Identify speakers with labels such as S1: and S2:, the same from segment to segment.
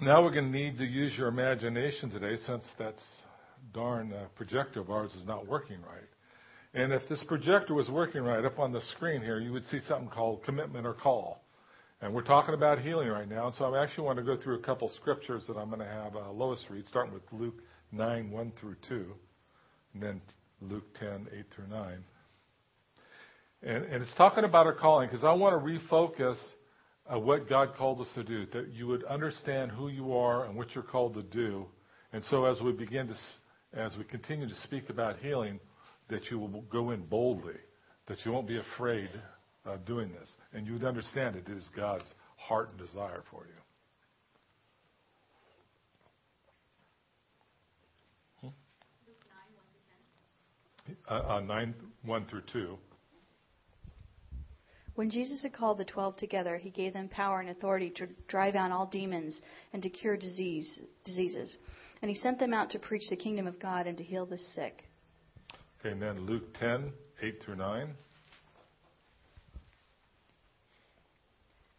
S1: Now we're going to need to use your imagination today since that darn uh, projector of ours is not working right. And if this projector was working right up on the screen here, you would see something called commitment or call. And we're talking about healing right now. And so I actually want to go through a couple scriptures that I'm going to have uh, Lois read, starting with Luke 9, 1 through 2, and then Luke 10, 8 through 9. And, and it's talking about our calling because I want to refocus uh, what God called us to do, that you would understand who you are and what you're called to do. And so as we begin to, as we continue to speak about healing, that you will go in boldly, that you won't be afraid of doing this, and you would understand it is God's heart and desire for you. Uh, uh, 9, 1 through 2.
S2: When Jesus had called the twelve together, he gave them power and authority to drive out all demons and to cure disease, diseases. And he sent them out to preach the kingdom of God and to heal the sick.
S1: Okay, and then Luke 10, 8 through 9.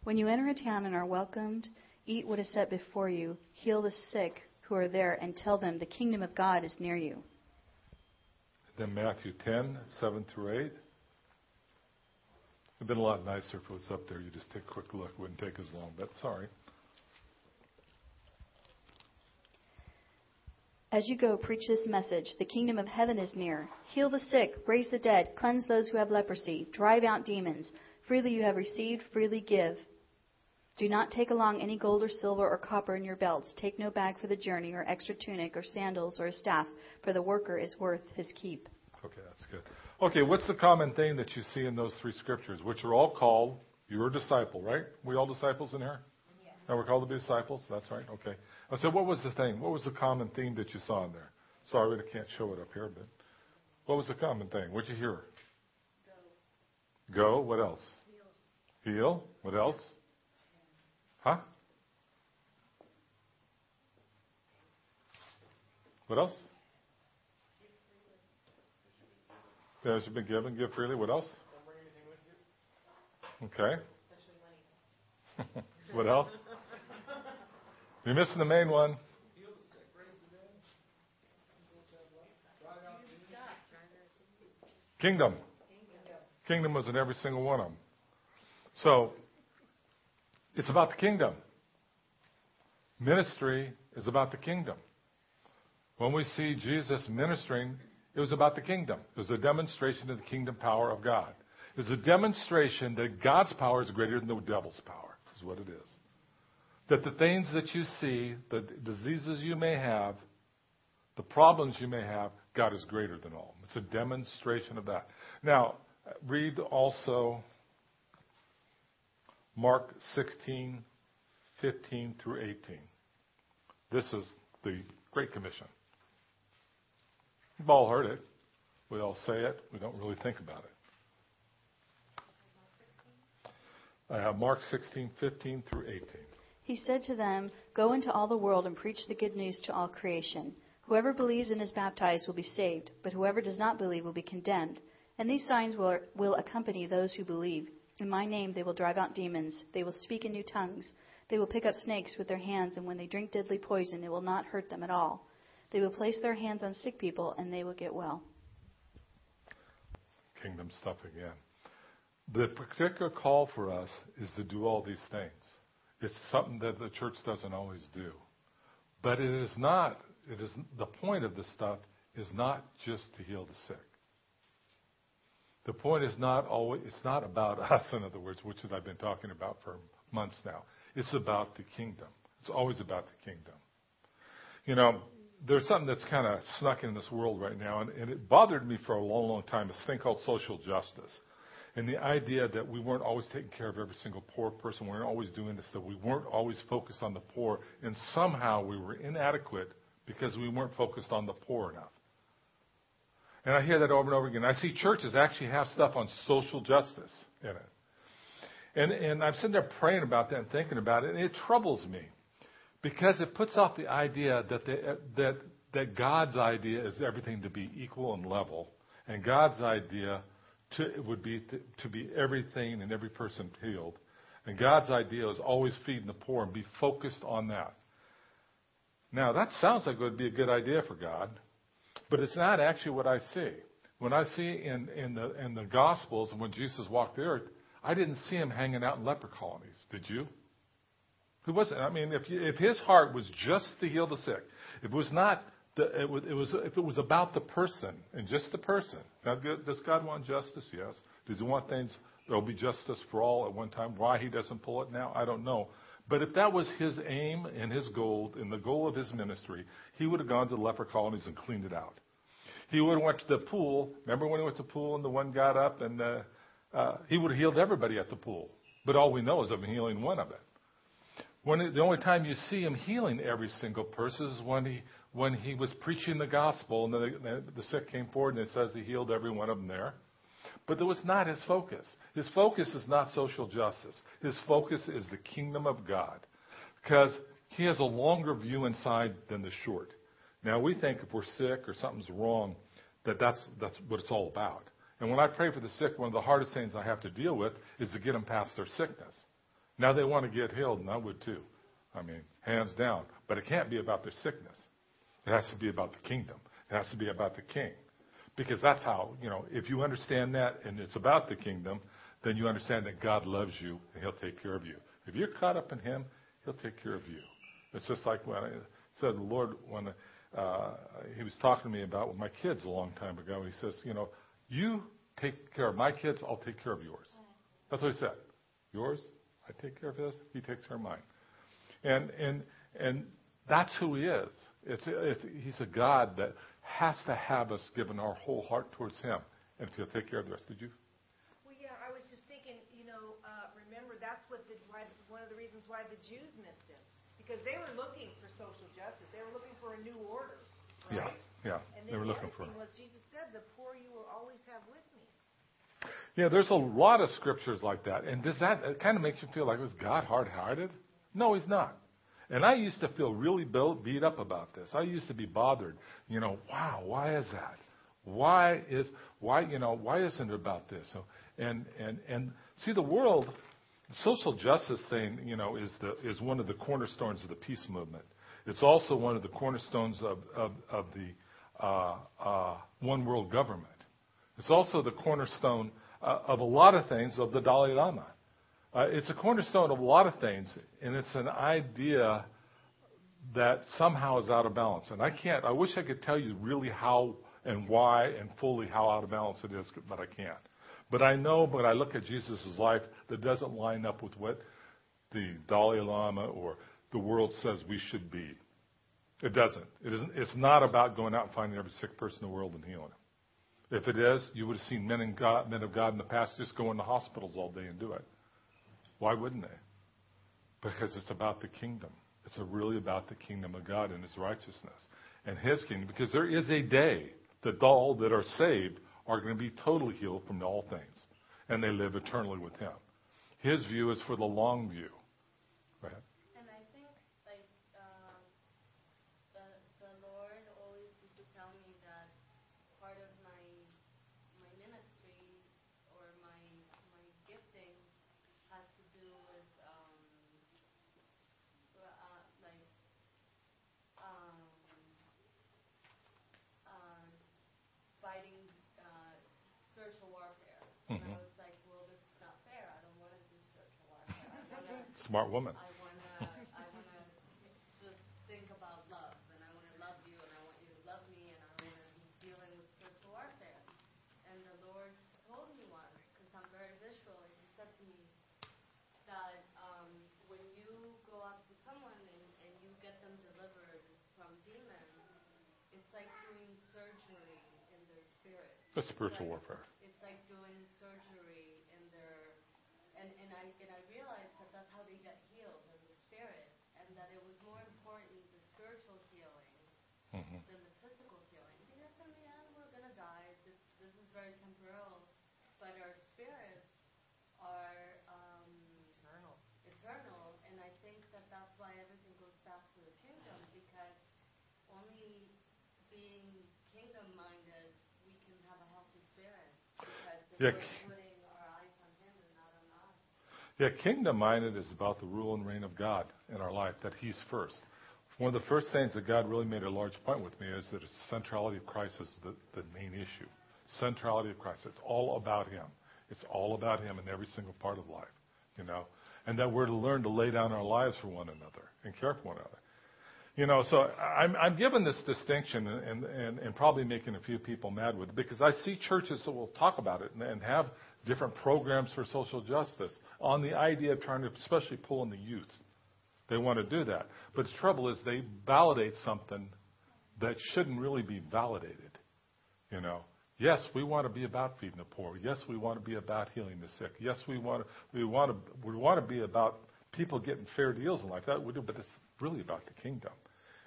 S2: When you enter a town and are welcomed, eat what is set before you, heal the sick who are there, and tell them the kingdom of God is near you.
S1: Then Matthew 10, 7 through 8. It'd been a lot nicer if it was up there. You just take a quick look. It wouldn't take as long, but sorry.
S2: As you go, preach this message The kingdom of heaven is near. Heal the sick, raise the dead, cleanse those who have leprosy, drive out demons. Freely you have received, freely give. Do not take along any gold or silver or copper in your belts. Take no bag for the journey, or extra tunic, or sandals, or a staff, for the worker is worth his keep.
S1: Okay, that's good. Okay, what's the common thing that you see in those three scriptures, which are all called, you're a disciple, right? We all disciples in here? Yeah. Now we're called to be disciples? That's right, okay. Said, what was the thing? What was the common theme that you saw in there? Sorry, I can't show it up here, but what was the common thing? What'd you hear? Go. Go. What else? Heal. Heal. What else? Huh? What else? Uh, As you've been given, give freely. What else? Okay. what else? You're missing the main one. Kingdom. Kingdom was in every single one of them. So, it's about the kingdom. Ministry is about the kingdom. When we see Jesus ministering, it was about the kingdom. It was a demonstration of the kingdom power of God. It was a demonstration that God's power is greater than the devil's power, is what it is. That the things that you see, the diseases you may have, the problems you may have, God is greater than all. It's a demonstration of that. Now, read also Mark 16, 15 through 18. This is the Great Commission. We've all heard it. We all say it. We don't really think about it. I have Mark 16, 15 through 18.
S2: He said to them, Go into all the world and preach the good news to all creation. Whoever believes and is baptized will be saved, but whoever does not believe will be condemned. And these signs will, will accompany those who believe. In my name they will drive out demons. They will speak in new tongues. They will pick up snakes with their hands, and when they drink deadly poison, it will not hurt them at all. They will place their hands on sick people and they will get well.
S1: Kingdom stuff again. The particular call for us is to do all these things. It's something that the church doesn't always do. But it is not, it is the point of this stuff is not just to heal the sick. The point is not always it's not about us, in other words, which I've been talking about for months now. It's about the kingdom. It's always about the kingdom. You know, there's something that's kind of snuck in this world right now, and, and it bothered me for a long, long time. This thing called social justice. And the idea that we weren't always taking care of every single poor person, we weren't always doing this, that we weren't always focused on the poor, and somehow we were inadequate because we weren't focused on the poor enough. And I hear that over and over again. I see churches actually have stuff on social justice in it. And, and I'm sitting there praying about that and thinking about it, and it troubles me because it puts off the idea that, the, that, that God's idea is everything to be equal and level, and God's idea to, would be to, to be everything and every person healed. And God's idea is always feeding the poor and be focused on that. Now, that sounds like it would be a good idea for God, but it's not actually what I see. When I see in, in, the, in the Gospels and when Jesus walked the earth, I didn't see him hanging out in leper colonies. Did you? He wasn't. I mean, if, you, if his heart was just to heal the sick, if it was not, the, it was, it was, if it was about the person and just the person. Now, does God want justice? Yes. Does he want things, there'll be justice for all at one time? Why he doesn't pull it now, I don't know. But if that was his aim and his goal and the goal of his ministry, he would have gone to the leper colonies and cleaned it out. He would have went to the pool. Remember when he went to the pool and the one got up and uh, uh, he would have healed everybody at the pool. But all we know is of him healing one of it. When the only time you see him healing every single person is when he when he was preaching the gospel and the, the, sick came forward and it says he healed every one of them there. But that was not his focus. His focus is not social justice. His focus is the kingdom of God. Because he has a longer view inside than the short. Now, we think if we're sick or something's wrong, that that's, that's what it's all about. And when I pray for the sick, one of the hardest things I have to deal with is to get them past their sickness. Now they want to get healed, and I would too. I mean, hands down. But it can't be about their sickness. It has to be about the kingdom. It has to be about the king. Because that's how, you know, if you understand that and it's about the kingdom, then you understand that God loves you and he'll take care of you. If you're caught up in him, he'll take care of you. It's just like when I said the Lord, when uh, he was talking to me about with my kids a long time ago, he says, you know, you take care of my kids, I'll take care of yours. That's what he said. Yours, I take care of his, he takes care of mine. And, and, and that's who he is. It's, it's, he's a God that has to have us given our whole heart towards Him, and He'll take care of the rest. Did you?
S3: Well, yeah, I was just thinking. You know, uh, remember that's what the, why, one of the reasons why the Jews missed Him, because they were looking for social justice. They were looking for a new order.
S1: Right? Yeah, yeah.
S3: And
S1: they
S3: were
S1: looking
S3: for.
S1: Thing
S3: was Jesus said, "The poor you will always have with me."
S1: Yeah, there's a lot of scriptures like that, and does that it kind of makes you feel like was God hard-hearted? No, He's not. And I used to feel really beat up about this. I used to be bothered. You know, wow, why is that? Why is why you know why isn't it about this? So, and and and see the world, social justice thing you know is the is one of the cornerstones of the peace movement. It's also one of the cornerstones of of, of the uh, uh, one world government. It's also the cornerstone uh, of a lot of things of the Dalai Lama. Uh, it's a cornerstone of a lot of things, and it's an idea that somehow is out of balance. And I can't, I wish I could tell you really how and why and fully how out of balance it is, but I can't. But I know when I look at Jesus' life that doesn't line up with what the Dalai Lama or the world says we should be. It doesn't. It isn't. It's not about going out and finding every sick person in the world and healing them. If it is, you would have seen men, God, men of God in the past just go into hospitals all day and do it. Why wouldn't they? Because it's about the kingdom. It's really about the kingdom of God and His righteousness and His kingdom. Because there is a day that all that are saved are going to be totally healed from all things, and they live eternally with Him. His view is for the long view ahead. Smart woman.
S3: I want to I want to just think about love, and I want to love you, and I want you to love me, and I want to be dealing with spiritual warfare. And the Lord told me once, because I'm very visual, He said to me that um, when you go up to someone and, and you get them delivered from demons, it's like doing surgery in their spirit.
S1: That's spiritual warfare. Yeah. Yeah, kingdom minded is about the rule and reign of God in our life, that He's first. one of the first things that God really made a large point with me is that the centrality of Christ is the, the main issue. Centrality of Christ. It's all about Him. It's all about Him in every single part of life, you know. And that we're to learn to lay down our lives for one another and care for one another. You know, so I'm, given this distinction and, probably making a few people mad with it because I see churches that will talk about it and, and have different programs for social justice on the idea of trying to especially pull in the youth. They want to do that. But the trouble is they validate something that shouldn't really be validated. You know, yes, we want to be about feeding the poor. Yes, we want to be about healing the sick. Yes, we want to, we want to, we want to be about people getting fair deals and like that. We do, but it's really about the kingdom.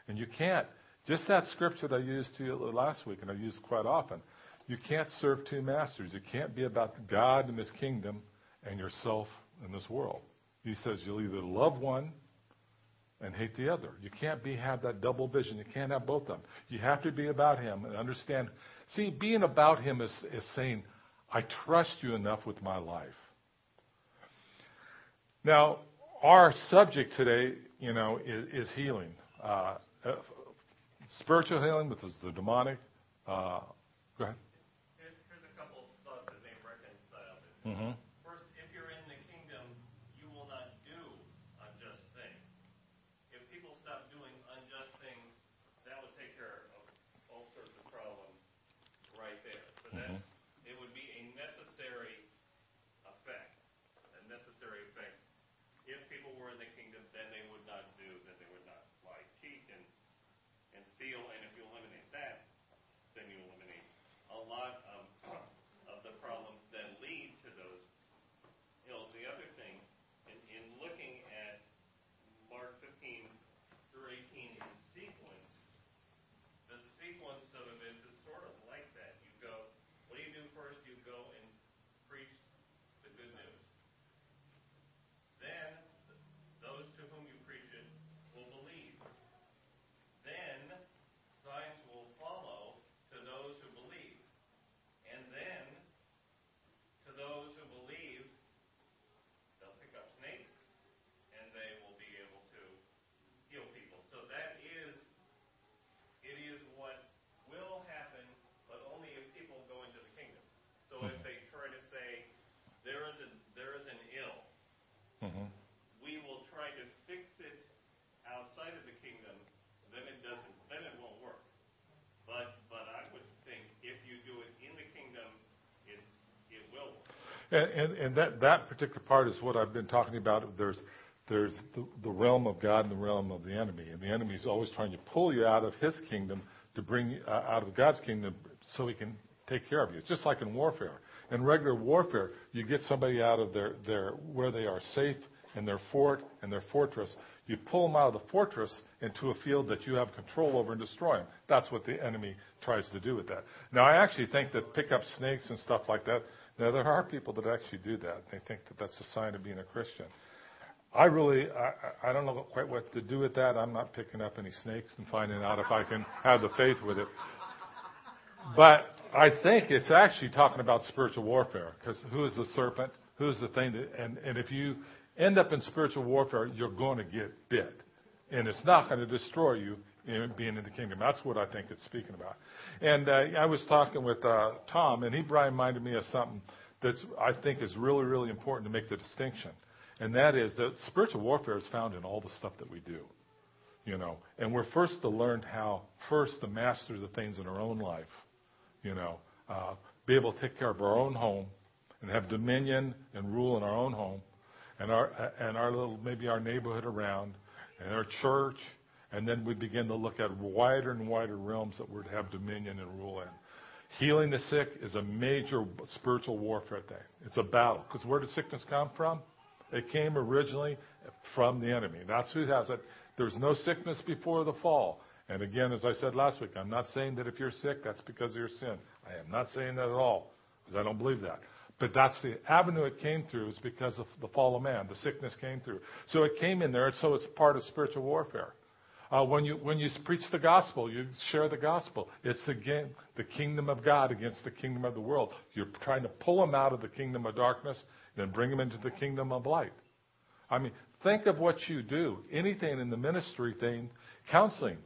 S1: And you can't, just that scripture that I used to you last week, and I use quite often, you can't serve two masters. You can't be about God and His kingdom and yourself in this world. He says you'll either love one and hate the other. You can't be have that double vision. You can't have both of them. You have to be about Him and understand. See, being about Him is, is saying, I trust you enough with my life. Now, our subject today, you know, is, is healing. Uh, spiritual healing, which is the demonic. Uh, go ahead.
S4: Here's, here's a couple of thoughts that may reconcile this.
S1: Mm-hmm.
S4: First, if you're in the kingdom, you will not do unjust things. If people stop doing unjust things, that would take care of all sorts of problems right there. So that's, it would be a necessary effect, a necessary effect. If people were in the kingdom, then they would not do, then they would not lie, cheat, and, steal. And if you eliminate that, then you eliminate a lot of, of the problems that lead to those ills. The other thing, in, in looking at Mark 15 through 18 in sequence, the sequence of events is sort of like that. You go, what do you do first? You go and preach the good news. Then, those to whom you preach it will believe. Then, signs will follow to those who believe. And then, to those who believe, they'll pick up snakes and they will be able to heal people. So that is, it is what will happen, but only if people go into the kingdom. So if they try to say, there is a, there is an ill,
S1: Mm-hmm.
S4: we will try to fix it outside of the kingdom, then it doesn't, then it won't work. But, but I would think if you do it in the kingdom, it's, it will work.
S1: And, and, and that, that particular part is what I've been talking about. There's, there's the, realm of God and the realm of the enemy. And the enemy is always trying to pull you out of his kingdom to bring you uh, out of God's kingdom so he can take care of you. It's just like in warfare. In regular warfare, you get somebody out of where they are safe in their fort and their fortress. You pull them out of the fortress into a field that you have control over and destroy them. That's what the enemy tries to do with that. Now, I actually think that pick up snakes and stuff like that. Now, there are people that actually do that. They think that that's a sign of being a Christian. I really, I, I don't know quite what to do with that. I'm not picking up any snakes and finding out if I can have the faith with it. But I think it's actually talking about spiritual warfare because who is the serpent? Who is the thing that, and, and if you end up in spiritual warfare, you're going to get bit. And it's not going to destroy you being in the kingdom. That's what I think it's speaking about. And uh, I was talking with uh, Tom, and he reminded me of something that I think is really, really important to make the distinction. And that is that spiritual warfare is found in all the stuff that we do. You know, and we're first to learn how first to master the things in our own life. You know, uh, be able to take care of our own home and have dominion and rule in our own home, and our and our little maybe our neighborhood around, and our church, and then we begin to look at wider and wider realms that we're to have dominion and rule in. Healing the sick is a major spiritual warfare thing. It's a battle because where did sickness come from? It came originally from the enemy. That's who has it. There's no sickness before the fall. And again, as I said last week, I'm not saying that if you're sick, that's because of your sin. I am not saying that at all, because I don't believe that. But that's the avenue it came through is because of the fall of man. The sickness came through. So it came in there, so it's part of spiritual warfare. Uh, when you when you preach the gospel, you share the gospel. It's again the kingdom of God against the kingdom of the world. You're trying to pull them out of the kingdom of darkness and bring them into the kingdom of light. I mean, Think of what you do. Anything in the ministry thing, counseling.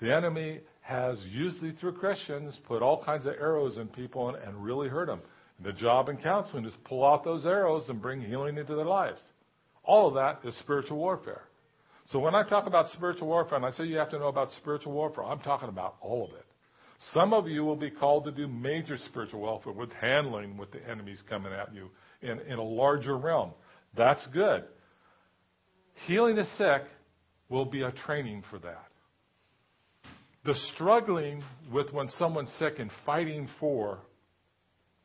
S1: The enemy has usually through Christians put all kinds of arrows in people and, and really hurt them. And the job in counseling is pull out those arrows and bring healing into their lives. All of that is spiritual warfare. So when I talk about spiritual warfare and I say you have to know about spiritual warfare, I'm talking about all of it. Some of you will be called to do major spiritual warfare with handling with the enemies coming at you in, in a larger realm. That's good. Healing the sick will be a training for that. The struggling with when someone's sick and fighting for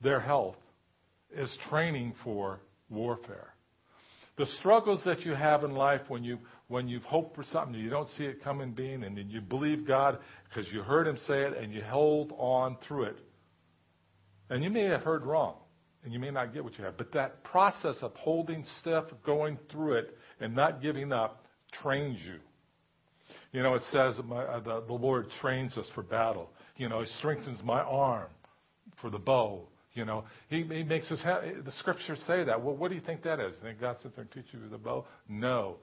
S1: their health is training for warfare. The struggles that you have in life when you when you've hoped for something and you don't see it coming being and then you believe God because you heard him say it and you hold on through it. And you may have heard wrong and you may not get what you have, but that process of holding stiff, going through it and not giving up trains you. You know, it says my, uh, the, the Lord trains us for battle. You know, He strengthens my arm for the bow. You know, He, he makes us have, the scriptures say that. Well, what do you think that is? Think God sits there and teach you the bow? No.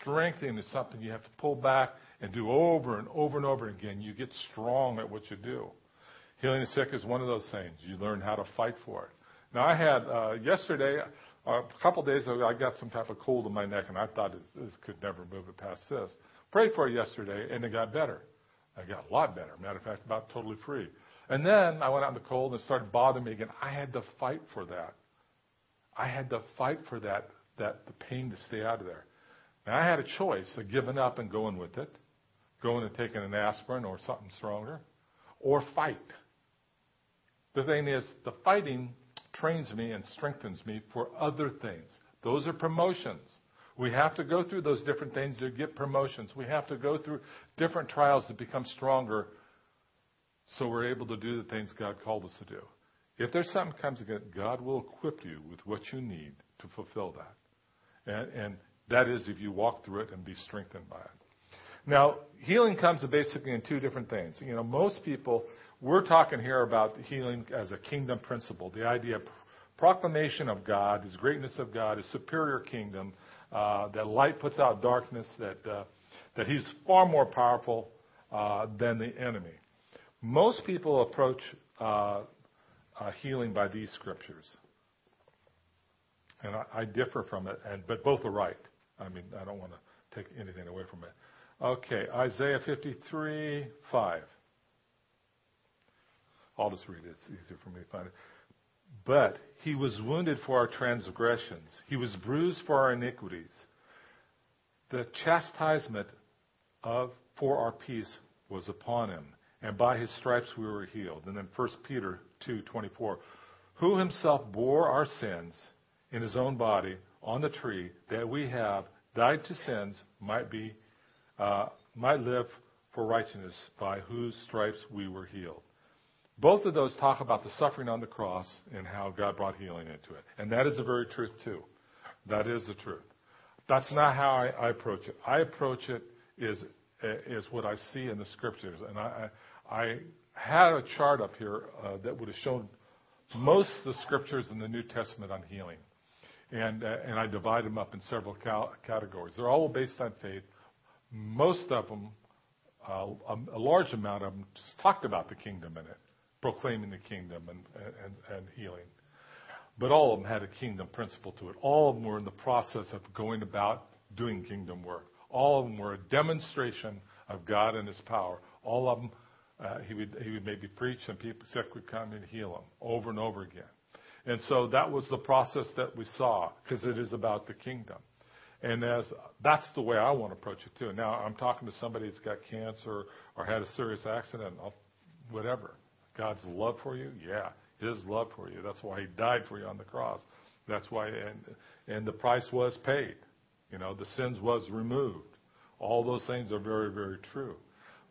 S1: Strengthening is something you have to pull back and do over and over and over again. You get strong at what you do. Healing the sick is one of those things. You learn how to fight for it. Now, I had uh, yesterday, uh, a couple days ago, I got some type of cold in my neck, and I thought this, this could never move it past this. Prayed for it yesterday, and it got better. I got a lot better. Matter of fact, about totally free. And then I went out in the cold and it started bothering me again. I had to fight for that. I had to fight for that, that the pain to stay out of there. And I had a choice of giving up and going with it, going and taking an aspirin or something stronger, or fight. The thing is, the fighting trains me and strengthens me for other things. Those are promotions. We have to go through those different things to get promotions. We have to go through different trials to become stronger so we're able to do the things God called us to do. If there's something comes again, God will equip you with what you need to fulfill that. And, and that is if you walk through it and be strengthened by it. Now, healing comes basically in two different things. You know, most people, we're talking here about healing as a kingdom principle, the idea of proclamation of God, His greatness of God, His superior kingdom, uh, that light puts out darkness, that, uh, that He's far more powerful uh, than the enemy. Most people approach uh, uh, healing by these scriptures. And I, I differ from it, and, but both are right. I mean, I don't want to take anything away from it. Okay, Isaiah 53, 5. I'll just read it. It's easier for me to find it. But he was wounded for our transgressions, he was bruised for our iniquities. The chastisement of, for our peace was upon him and by his stripes we were healed. And then 1 Peter 2:24, who himself bore our sins in his own body on the tree, that we have died to sins, might be uh, might live for righteousness, by whose stripes we were healed. Both of those talk about the suffering on the cross and how God brought healing into it, and that is the very truth too. That is the truth. That's not how I, I approach it. I approach it is is what I see in the scriptures, and I, I had a chart up here uh, that would have shown most of the scriptures in the New Testament on healing. And, uh, and I divide them up in several categories. They're all based on faith. Most of them, uh, a, large amount of them, just talked about the kingdom in it, proclaiming the kingdom and, healing. But all of them had a kingdom principle to it. All of them were in the process of going about doing kingdom work. All of them were a demonstration of God and His power. All of them uh, he would he would maybe preach and people sick would come and heal them over and over again. And so that was the process that we saw because it is about the kingdom. And as that's the way I want to approach it too. Now I'm talking to somebody that's got cancer or had a serious accident, whatever. God's love for you, yeah, His love for you. That's why He died for you on the cross. That's why, and and the price was paid. You know, the sins was removed. All those things are very, very true.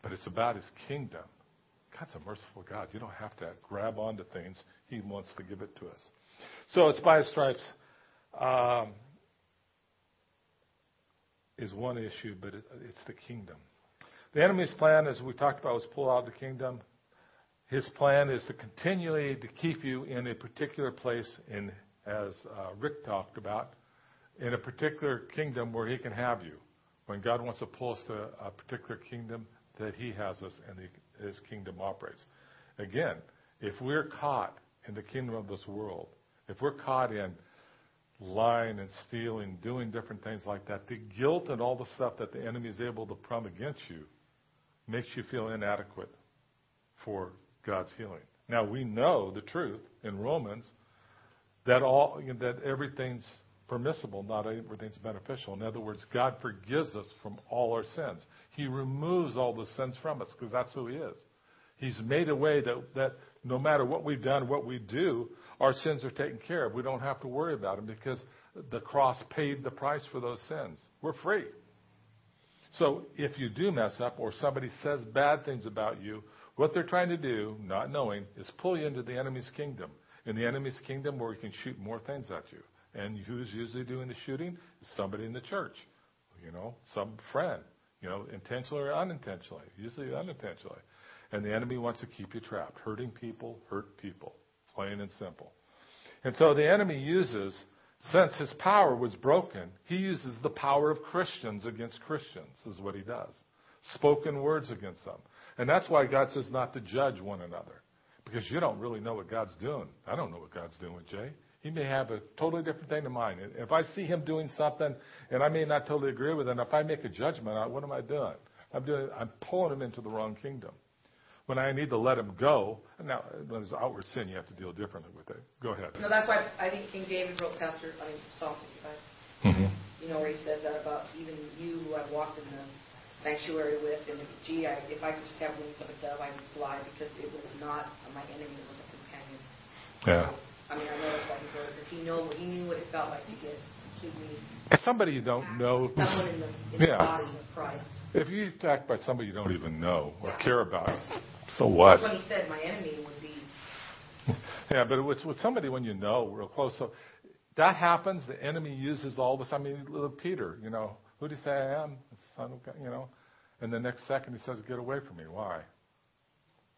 S1: But it's about His kingdom. God's a merciful God. You don't have to grab onto things. He wants to give it to us. So it's by his stripes um, is one issue, but it, it's the kingdom. The enemy's plan, as we talked about, was pull out the kingdom. His plan is to continually to keep you in a particular place, in as uh, Rick talked about, in a particular kingdom where He can have you. When God wants to pull us to a particular kingdom, that He has us and the, His kingdom operates. Again, if we're caught in the kingdom of this world, if we're caught in lying and stealing, doing different things like that, the guilt and all the stuff that the enemy is able to prom against you makes you feel inadequate for God's healing. Now we know the truth in Romans that all that everything's permissible, not everything's beneficial. In other words, God forgives us from all our sins. He removes all the sins from us because that's who He is. He's made a way that, that no matter what we've done, what we do, our sins are taken care of. We don't have to worry about them because the cross paid the price for those sins. We're free. So if you do mess up or somebody says bad things about you, what they're trying to do, not knowing, is pull you into the enemy's kingdom. In the enemy's kingdom where he can shoot more things at you. And who's usually doing the shooting? Somebody in the church. You know, some friend. You know, intentionally or unintentionally. Usually unintentionally. And the enemy wants to keep you trapped. Hurting people hurt people. Plain and simple. And so the enemy uses, since his power was broken, he uses the power of Christians against Christians, is what he does. Spoken words against them. And that's why God says not to judge one another. Because you don't really know what God's doing. I don't know what God's doing with Jay. He may have a totally different thing to mine. If I see him doing something, and I may not totally agree with it, if I make a judgment, on what am I doing? I'm doing. I'm pulling him into the wrong kingdom when I need to let him go. Now, when there's outward sin, you have to deal differently with it. Go ahead.
S5: No, that's why I think King David wrote Pastor, I mean, Psalm 55. Mm-hmm. You know, where he says that about even you who I've walked in the sanctuary with, and if, gee, I, if I could just have wings of a dove, I would fly because it was not my enemy, it was a companion.
S1: Yeah.
S5: So, I mean, I know that's why he wrote because he know he knew what it felt like to get to me.
S1: As somebody you don't know.
S5: Someone in the, in
S1: yeah.
S5: the body of Christ.
S1: If you attacked by somebody you don't even know or care about, so what?
S5: That's when he said my enemy would be.
S1: yeah, but with, with somebody when you know real close, so that happens. The enemy uses all this. I mean, little Peter, you know, who did he say I am? The son of God, you know. And the next second he says, "Get away from me." Why?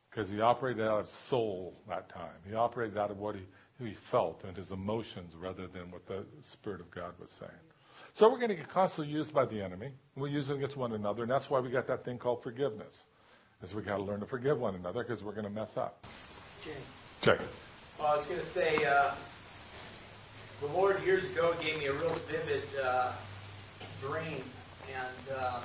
S1: Because he operated out of soul that time. He operated out of what he, who he felt and his emotions rather than what the Spirit of God was saying. So we're going to get constantly used by the enemy. We use it against one another, and that's why we got that thing called forgiveness. Is we got to learn to forgive one another because we're going to mess up.
S6: Jay.
S1: Check.
S6: Well, I was going to say, uh, the Lord years ago gave me a real vivid uh, dream, and um,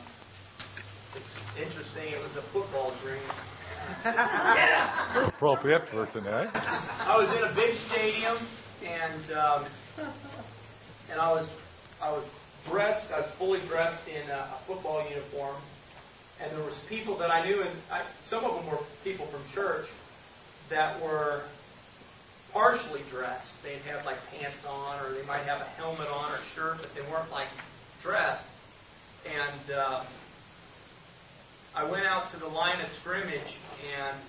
S6: it's interesting. It was a football dream.
S1: yeah. Appropriate for today.
S6: I was in a big stadium, and um, and I was I was dressed, I was fully dressed in a, a football uniform, and there was people that I knew, and I, some of them were people from church that were partially dressed. They'd have like pants on, or they might have a helmet on or shirt, but they weren't like dressed. And uh, I went out to the line of scrimmage, and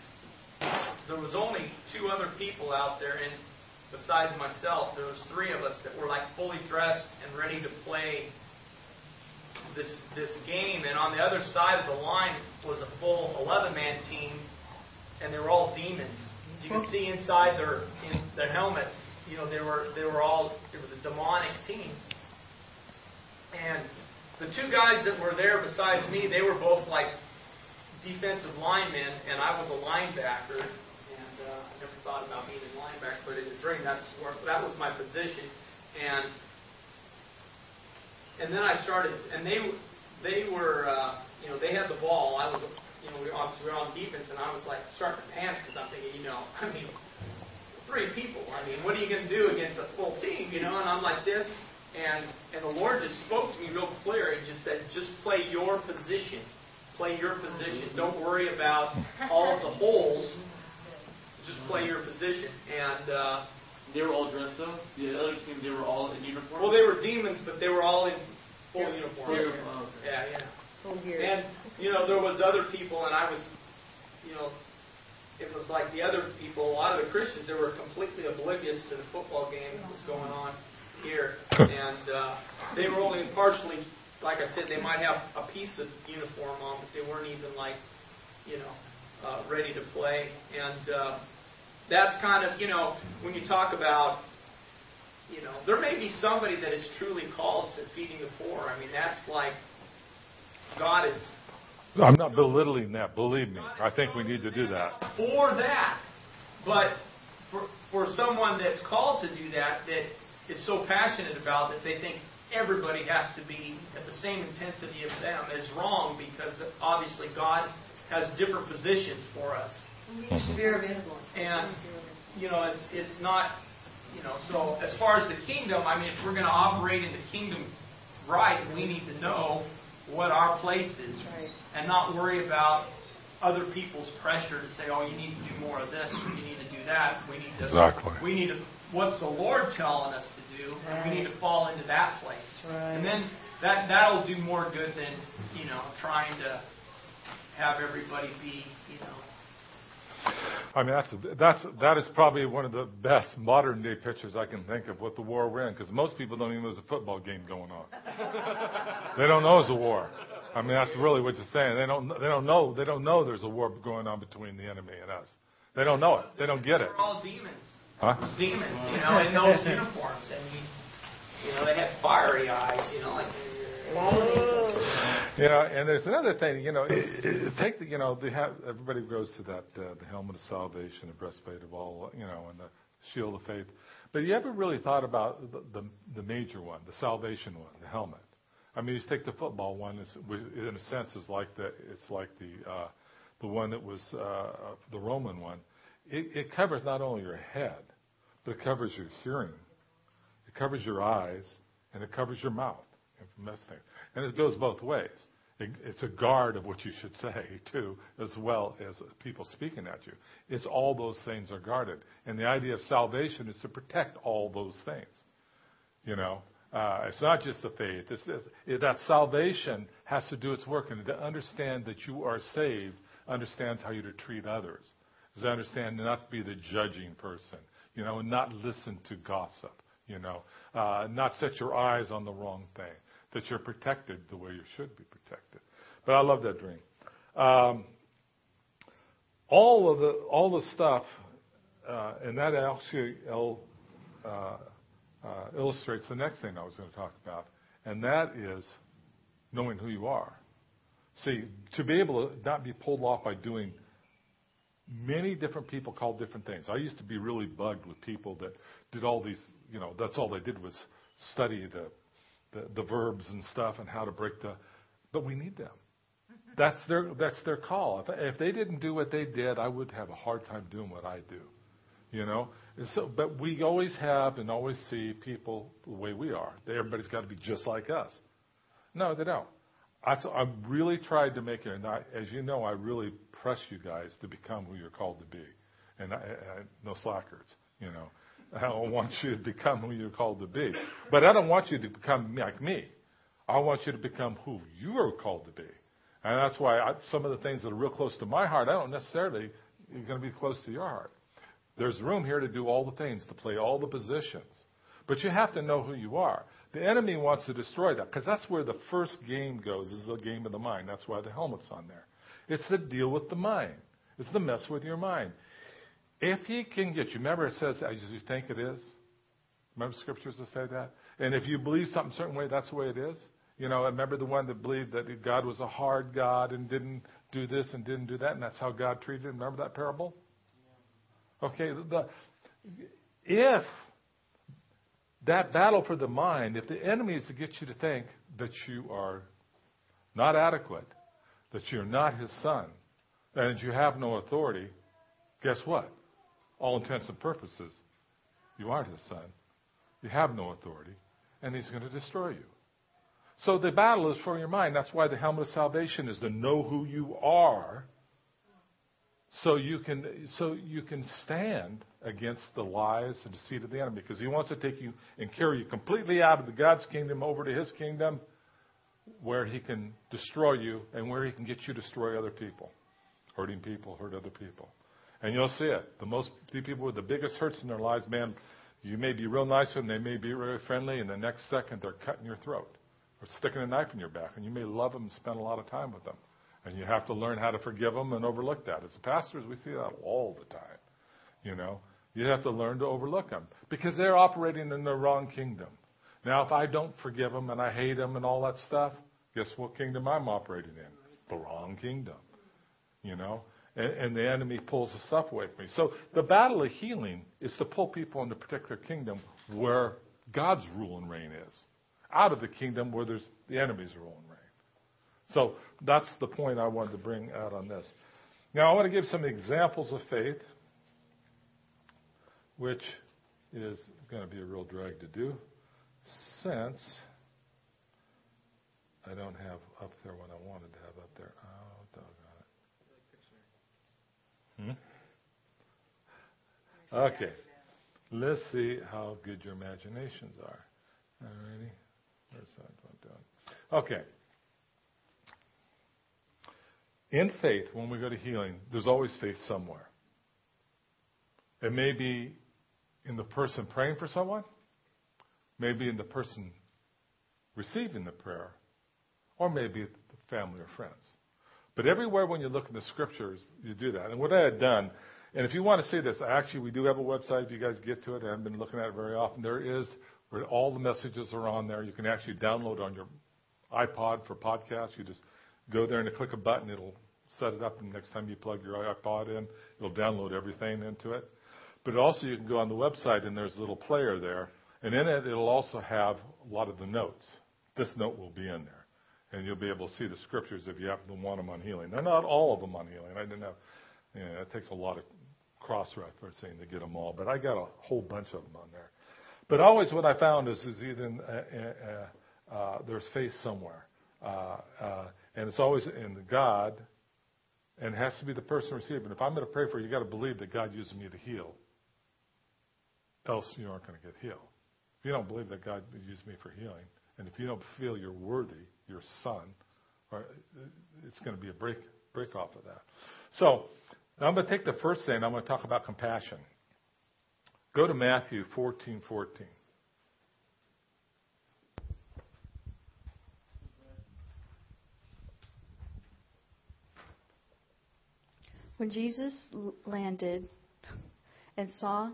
S6: there was only two other people out there, and besides myself, there was three of us that were like fully dressed and ready to play this this game. And on the other side of the line was a full 11 man team, and they were all demons. You could see inside their in their helmets. You know, they were they were all it was a demonic team. And the two guys that were there besides me, they were both like defensive linemen, and I was a linebacker uh, I never thought about being a linebacker, but in the dream, that's where, that was my position. And and then I started, and they they were, uh, you know, they had the ball. I was, you know, we obviously we were on defense, and I was like starting to panic because I'm thinking, you know, I mean, three people. I mean, what are you going to do against a full team, you know? And I'm like this, and and the Lord just spoke to me real clear. He just said, just play your position. Play your position. Don't worry about all of the holes just play your position. And uh,
S7: they were all dressed up. The other team, they were all in uniform.
S6: Well, they were demons, but they were all in full
S5: yeah.
S6: uniform.
S5: Full
S7: oh, okay.
S6: Yeah, yeah.
S5: Full gear.
S6: And you know, there was other people, and I was, you know, it was like the other people. A lot of the Christians, they were completely oblivious to the football game that was going on here, and uh, they were only partially. Like I said, they might have a piece of uniform on, but they weren't even like, you know, uh, ready to play. And uh, that's kind of, you know, when you talk about you know, there may be somebody that is truly called to feeding the poor. I mean, that's like God is
S1: I'm not belittling that. Believe me, I think we need to do that.
S6: for that. But for for someone that's called to do that, that is so passionate about that they think everybody has to be at the same intensity of them is wrong because obviously God has different positions for us.
S5: We need a sphere of influence.
S6: And you know, it's it's not you know, so as far as the kingdom, I mean if we're gonna operate in the kingdom right, we need to know what our place is
S5: Right.
S6: and not worry about other people's pressure to say, "Oh, you need to do more of this, or you need to do that." We need to.
S1: Exactly.
S6: We need to. What's the Lord telling us to do? And we need to fall into that place.
S5: Right.
S6: And then that that'll do more good than you know trying to have everybody be you know.
S1: I mean, that's that's that is probably one of the best modern day pictures I can think of with the war we're in, because most people don't even know there's a football game going on. they don't know it's a war. I mean, that's really what you're saying. They don't they don't know they don't know there's a war going on between the enemy and us. They don't know it. They don't get it.
S6: They're all demons.
S1: Huh?
S6: It's demons, you know, in those uniforms, and you, you know, they had fiery eyes, you know, like.
S1: You know, and there's another thing. You know, take the you know the ha- everybody goes to that uh, the helmet of salvation, the breastplate of all you know, and the shield of faith. But you ever really thought about the the, the major one, the salvation one, the helmet? I mean, you take the football one. It's, in a sense, is like the it's like the uh, the one that was uh, the Roman one. It, it covers not only your head, but it covers your hearing, it covers your eyes, and it covers your mouth. And it goes both ways. It, it's a guard of what you should say, too, as well as people speaking at you. It's all those things are guarded. And the idea of salvation is to protect all those things. You know, uh, it's not just the faith. It's, it, that salvation has to do its work. And to understand that you are saved understands how you to treat others. Does understand not to be the judging person, you know, and not listen to gossip, you know, uh, not set your eyes on the wrong thing that you're protected the way you should be protected. But I love that dream. Um, all of the all the stuff, uh, and that actually uh, uh, illustrates the next thing I was going to talk about, and that is knowing who you are. See, to be able to not be pulled off by doing many different people called different things. I used to be really bugged with people that did all these, you know, that's all they did was study the the, the verbs and stuff and how to break the. But we need them. That's their that's their call. If, if they didn't do what they did, I would have a hard time doing what I do. You know. And so, but we always have and always see people the way we are. Everybody's got to be just like us. No, they don't. I, so I really tried to make it, and I, as you know, I really press you guys to become who you're called to be, and I, I, no slackers. You know, I don't want you to become who you're called to be. But I don't want you to become like me. I want you to become who you are called to be. And that's why I, some of the things that are real close to my heart, I don't necessarily are going to be close to your heart. There's room here to do all the things, to play all the positions. But you have to know who you are. The enemy wants to destroy that because that's where the first game goes, is the game of the mind. That's why the helmet's on there. It's the deal with the mind. It's the mess with your mind. If he can get you, remember it says as you think it is. Remember scriptures that say that. And if you believe something a certain way, that's the way it is. You know, remember the one that believed that God was a hard God and didn't do this and didn't do that, and that's how God treated him. Remember that parable? Okay, the, if that battle for the mind, if the enemy is to get you to think that you are not adequate, that you're not his son, and you have no authority, guess what? All intents and purposes, you aren't his son. You have no authority, and he's going to destroy you. So the battle is for your mind. That's why the helmet of salvation is to know who you are so you can so you can stand against the lies and deceit of the enemy because he wants to take you and carry you completely out of the God's kingdom over to his kingdom where he can destroy you and where he can get you to destroy other people hurting people hurt other people and you'll see it the most the people with the biggest hurts in their lives man you may be real nice with them they may be really friendly and the next second they're cutting your throat or sticking a knife in your back and you may love them spend a lot of time with them and you have to learn how to forgive them and overlook that. As pastors, we see that all the time. You know, You have to learn to overlook them because they're operating in the wrong kingdom. Now, if I don't forgive them and I hate them and all that stuff, guess what kingdom I'm operating in? The wrong kingdom. You know? And, and the enemy pulls the stuff away from me. So the battle of healing is to pull people into a particular kingdom where God's rule and reign is. Out of the kingdom where there's the enemy's rule and reign. So that's the point I wanted to bring out on this. Now I want to give some examples of faith, which is going to be a real drag to do, since I don't have up there what I wanted to have up there. Oh, doggone it. Hmm? Okay. Let's see how good your imaginations are. Alrighty. Where's that one doing? Okay. In faith, when we go to healing, there's always faith somewhere. It may be in the person praying for someone, maybe in the person receiving the prayer, or maybe the family or friends. But everywhere when you look in the scriptures, you do that. And what I had done, and if you want to see this, actually we do have a website. If you guys get to it, I haven't been looking at it very often. There is where all the messages are on there. You can actually download on your iPod for podcasts. You just go there and click a button. It'll set it up, and next time you plug your iPod in, it'll download everything into it. But also, you can go on the website, and there's a little player there, and in it, it'll also have a lot of the notes. This note will be in there, and you'll be able to see the scriptures if you happen to want them on healing. They're not all of them on healing. I didn't have. You know, it takes a lot of cross-referencing to get them all, but I got a whole bunch of them on there. But always, what I found is, is either uh, uh, uh, there's faith somewhere, uh, uh, and it's always in God and it has to be the person receiving. If I'm going to pray for you, you got to believe that God uses me to heal. Else you aren't going to get healed. If you don't believe that God used me for healing, and if you don't feel you're worthy, your son, it's going to be a break break off of that. So I'm going to take the first thing. I'm going to talk about compassion. Go to Matthew 14, 14.
S2: When Jesus landed and saw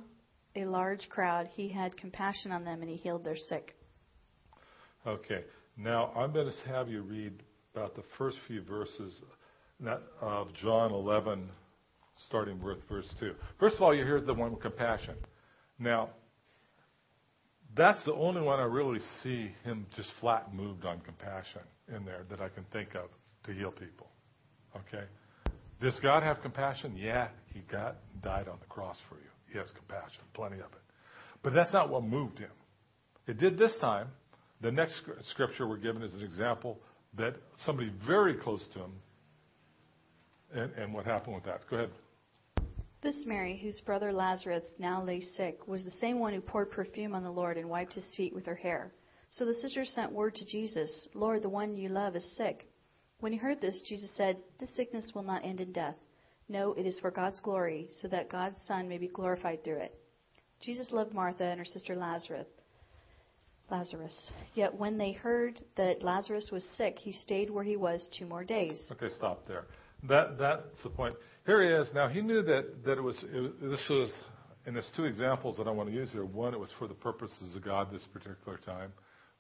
S2: a large crowd, he had compassion on them and he healed their sick.
S1: Okay. Now, I'm going to have you read about the first few verses of John 11, starting with verse 2. First of all, you hear the one with compassion. Now, that's the only one I really see him just flat moved on compassion in there that I can think of to heal people. Okay? Does God have compassion? Yeah, He got died on the cross for you. He has compassion, plenty of it. But that's not what moved Him. It did this time. The next scripture we're given is an example that somebody very close to Him, and, and what happened with that. Go ahead.
S2: This Mary, whose brother Lazarus now lay sick, was the same one who poured perfume on the Lord and wiped his feet with her hair. So the sisters sent word to Jesus, Lord, the one you love is sick. When he heard this, Jesus said, This sickness will not end in death. No, it is for God's glory, so that God's Son may be glorified through it. Jesus loved Martha and her sister Lazarus. Lazarus. Yet when they heard that Lazarus was sick, he stayed where he was two more days.
S1: Okay, stop there. That that's the point. Here he is. Now he knew that that it was it, this was and there's two examples that I want to use here. One, it was for the purposes of God this particular time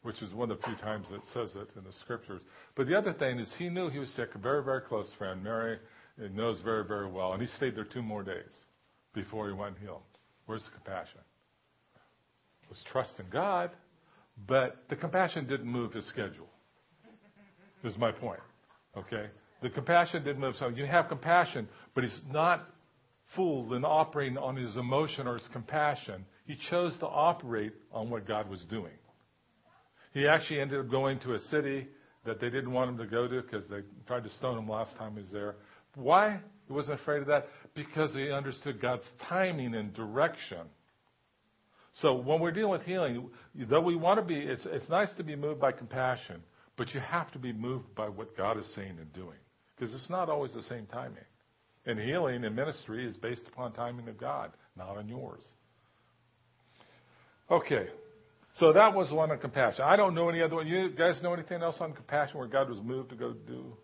S1: which is one of the few times it says it in the scriptures. But the other thing is he knew he was sick, a very, very close friend. Mary knows very, very well. And he stayed there two more days before he went healed. Where's the compassion? Was trust in God, but the compassion didn't move his schedule. Is my point. Okay? The compassion didn't move. So you have compassion, but he's not fooled in operating on his emotion or his compassion. He chose to operate on what God was doing. He actually ended up going to a city that they didn't want him to go to because they tried to stone him last time he was there. Why? He wasn't afraid of that because he understood God's timing and direction. So when we're dealing with healing, though we want to be, it's, it's nice to be moved by compassion, but you have to be moved by what God is saying and doing because it's not always the same timing. And healing and ministry is based upon timing of God, not on yours. Okay, so that was one on compassion. I don't know any other one. You guys know anything else on compassion where God was moved to go do?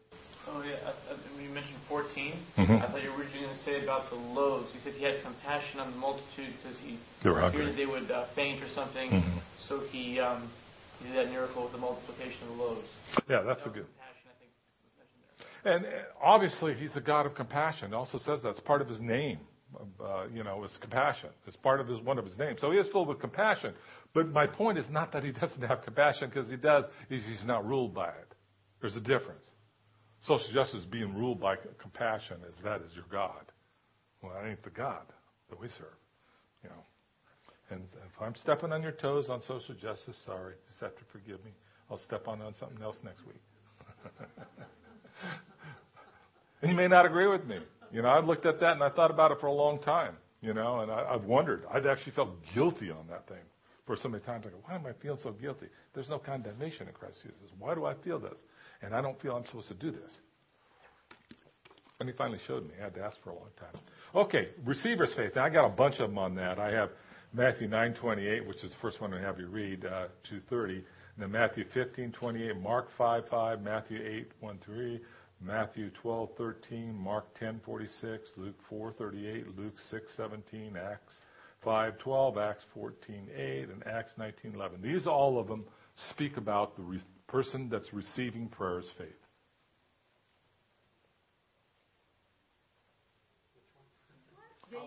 S7: Oh yeah, I, I, you mentioned 14,
S1: Mhm.
S7: I thought you were originally going to say about the loaves. You said he had compassion on the multitude because he feared they would uh, faint or something.
S1: Mhm.
S7: So he, um, he did that miracle with the multiplication of the loaves.
S1: Yeah, that's
S7: That was
S1: good.
S7: compassion, I think, was mentioned there.
S1: And uh, obviously, he's a God of compassion. It also says that's part of his name. Uh, you know, is compassion. It's part of his one of his names. So he is filled with compassion. But my point is not that he doesn't have compassion because he does. Is he's not ruled by it. There's a difference. Social justice being ruled by compassion is that is your God. Well, that ain't the God that we serve. You know. And if I'm stepping on your toes on social justice, sorry, just have to forgive me. I'll step on on something else next week. And you may not agree with me. You know, I've looked at that and I thought about it for a long time. You know, and I, I've wondered. I'd actually felt guilty on that thing for so many times. I go, why am I feeling so guilty? There's no condemnation in Christ Jesus. Why do I feel this? And I don't feel I'm supposed to do this. And he finally showed me. I had to ask for a long time. Okay, receiver's faith. Now I got a bunch of them on that. I have Matthew 9:28, which is the first one I have you read, uh, 2:30. And then Matthew 15:28, Mark 5:5, Matthew 8:1-3, Matthew 12:13, Mark 10:46, Luke 4:38, Luke 6:17, Acts 5:12, Acts 14:8, and Acts 19:11. These all of them speak about the re- person that's receiving prayers faith.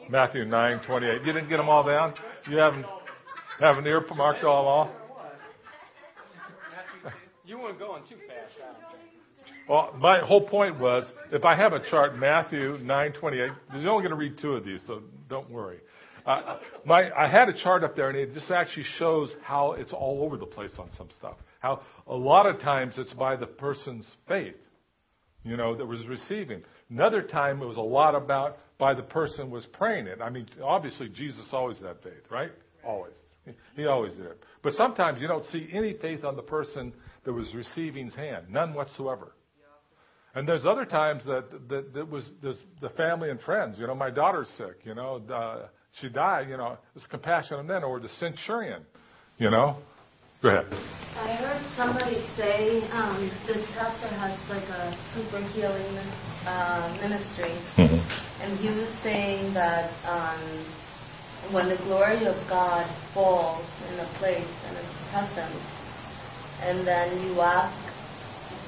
S1: Matthew 9:28. You didn't get them all down? You haven't have an ear marked all off?
S8: You weren't going too fast, I don't think.
S1: Well, my whole point was, if I have a chart, Matthew 9:28. You're only going to read two of these, so don't worry. Uh, my, I had a chart up there, and it just actually shows how it's all over the place on some stuff. How a lot of times it's by the person's faith, you know, that was receiving. Another time it was a lot about by the person was praying it. I mean, obviously Jesus always had faith, right? Always. He- always did. But sometimes you don't see any faith on the person that was receiving's hand, none whatsoever. And there's other times that that, that was there's the family and friends. You know, my daughter's sick. You know, uh, she died. You know, there's compassion on them, or the centurion. You know, go ahead.
S9: I heard somebody say um, this pastor has like a super healing uh, ministry, and he was saying that um, when the glory of God falls in a place and it's present, and then you ask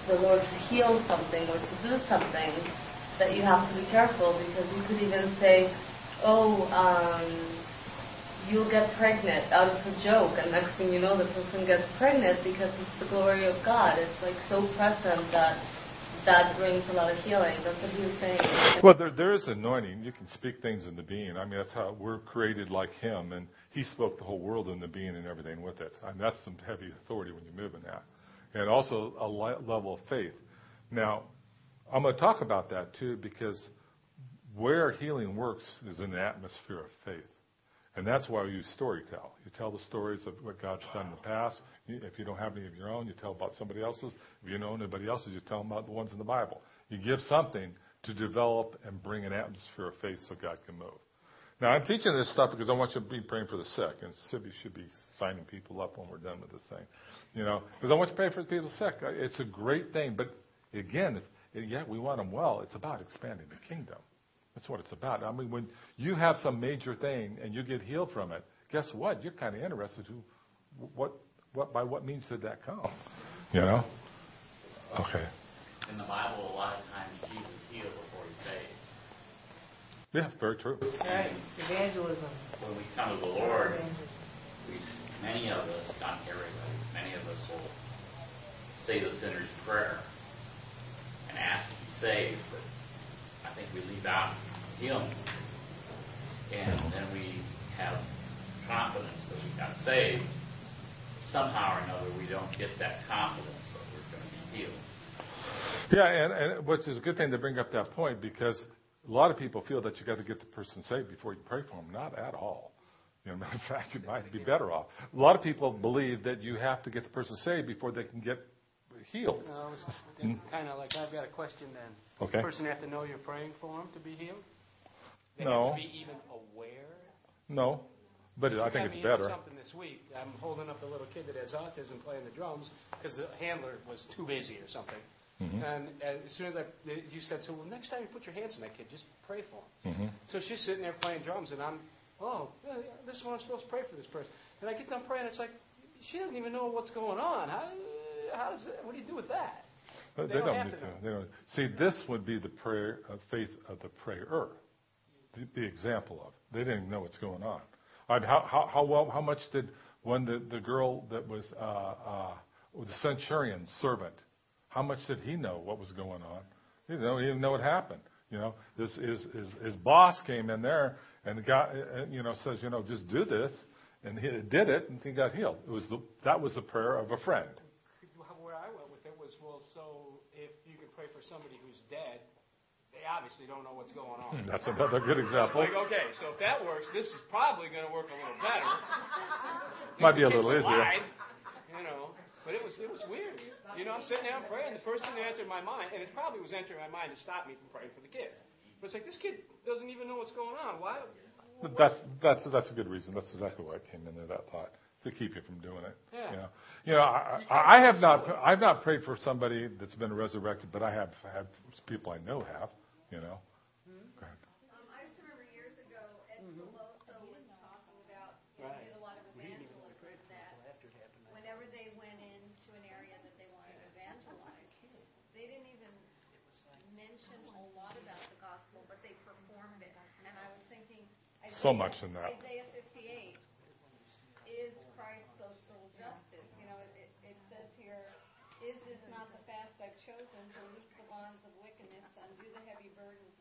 S9: the Lord to heal something or to do something, that you have to be careful because you could even say, "Oh, um, you'll get pregnant out of a joke, and next thing you know, the person gets pregnant because it's the glory of God. It's like so present that that brings a lot of healing. That's what he was saying.
S1: Well, there, there is anointing. You can speak things into being. I mean, that's how we're created like Him, and He spoke the whole world into being and everything with it. I mean, that's some heavy authority when you move in that, and also a level of faith. Now, I'm going to talk about that too because where healing works is in the atmosphere of faith. And that's why we use storytell. You tell the stories of what God's done in the past. If you don't have any of your own, you tell about somebody else's. If you know anybody else's, you tell them about the ones in the Bible. You give something to develop and bring an atmosphere of faith so God can move. Now, I'm teaching this stuff because I want you to be praying for the sick, and Sibby should be signing people up when we're done with this thing. You know, because I want you to pray for the people sick. It's a great thing, but again, if, yeah, we want them well. It's about expanding the kingdom. That's what it's about. I mean, when you have some major thing and you get healed from it, guess what? You're kind of interested to what, what, by what means did that come? You know? Okay.
S10: In the Bible, a lot of times Jesus heals before he saves.
S1: Yeah, very true.
S5: Right. Evangelism.
S10: When we come to the Lord, we, many of us, not everybody, many of us will say the sinner's prayer and ask to be saved, but I think we leave out healing. And then we have confidence that we got saved. Somehow or another, we don't get that confidence that we're going to be healed.
S1: Yeah, and, and which is a good thing to bring up that point because a lot of people feel that you got to get the person saved before you pray for them. Not at all. You know, matter of fact, you might be better off. A lot of people believe that you have to get the person saved before they can get healed.
S8: No, it's kind of like I've got a question then.
S1: Okay.
S8: The person have to know you're praying for him to be healed? They
S1: No.
S8: have to be even aware?
S1: No, but I think it's better.
S8: something this week. I'm holding up a little kid that has autism playing the drums because the handler was too busy or something. Mm-hmm. And as soon as I, you said, so well, next time you put your hands on that kid, just pray for him. Mm-hmm. So she's sitting there playing drums, and I'm, oh, this is what I'm supposed to pray for this person. And I get done praying, it's like, she doesn't even know what's going on. How, how does it, what do you do with that?
S1: They, they, don't, don't need to. to. They don't. See, this would be the prayer of faith of the prayer, the, the example of. They didn't even know what's going on. how, how, how well, how much did when the, the girl that was uh, uh, the centurion's servant, how much did he know what was going on? He didn't know, he didn't know what happened. You know, this his, his, his boss came in there and the guy, uh, you know, says, you know, just do this, and he did it, and he got healed. It was the, that was the prayer of a friend.
S8: Where I went with it was, well, so if you can pray for somebody who's dead, they obviously don't know what's going on.
S1: Hmm, that's another good example.
S8: Like, okay, so if that works, this is probably going to work a little better.
S1: Might be a little easier.
S8: Alive, you know, but it was it was weird. You know, I'm sitting there praying. The first thing that entered my mind, and it probably was entering my mind to stop me from praying for the kid. But it's like this kid doesn't even know what's going on. Why?
S1: That's that's that's a good reason. That's exactly why I came into that thought to keep you from doing it.
S8: Yeah.
S1: You know, you know I, I, I have not I've not prayed for somebody that's been resurrected, but I have had people I know have. You know?
S11: Mm-hmm. Go ahead. Um, I just remember years ago, Ed mm-hmm. Peloso was talking about, you know, right. did a lot of evangelism that whenever they went into an area that they wanted to evangelize, they didn't even mention a lot about the gospel, but they performed it. And I was thinking, Isaiah,
S1: so much in that.
S11: Isaiah 58 is Christ's social justice. You know, it, it says here, is this not the fast I've chosen to loose the bonds of wickedness, undo the heavy burdens,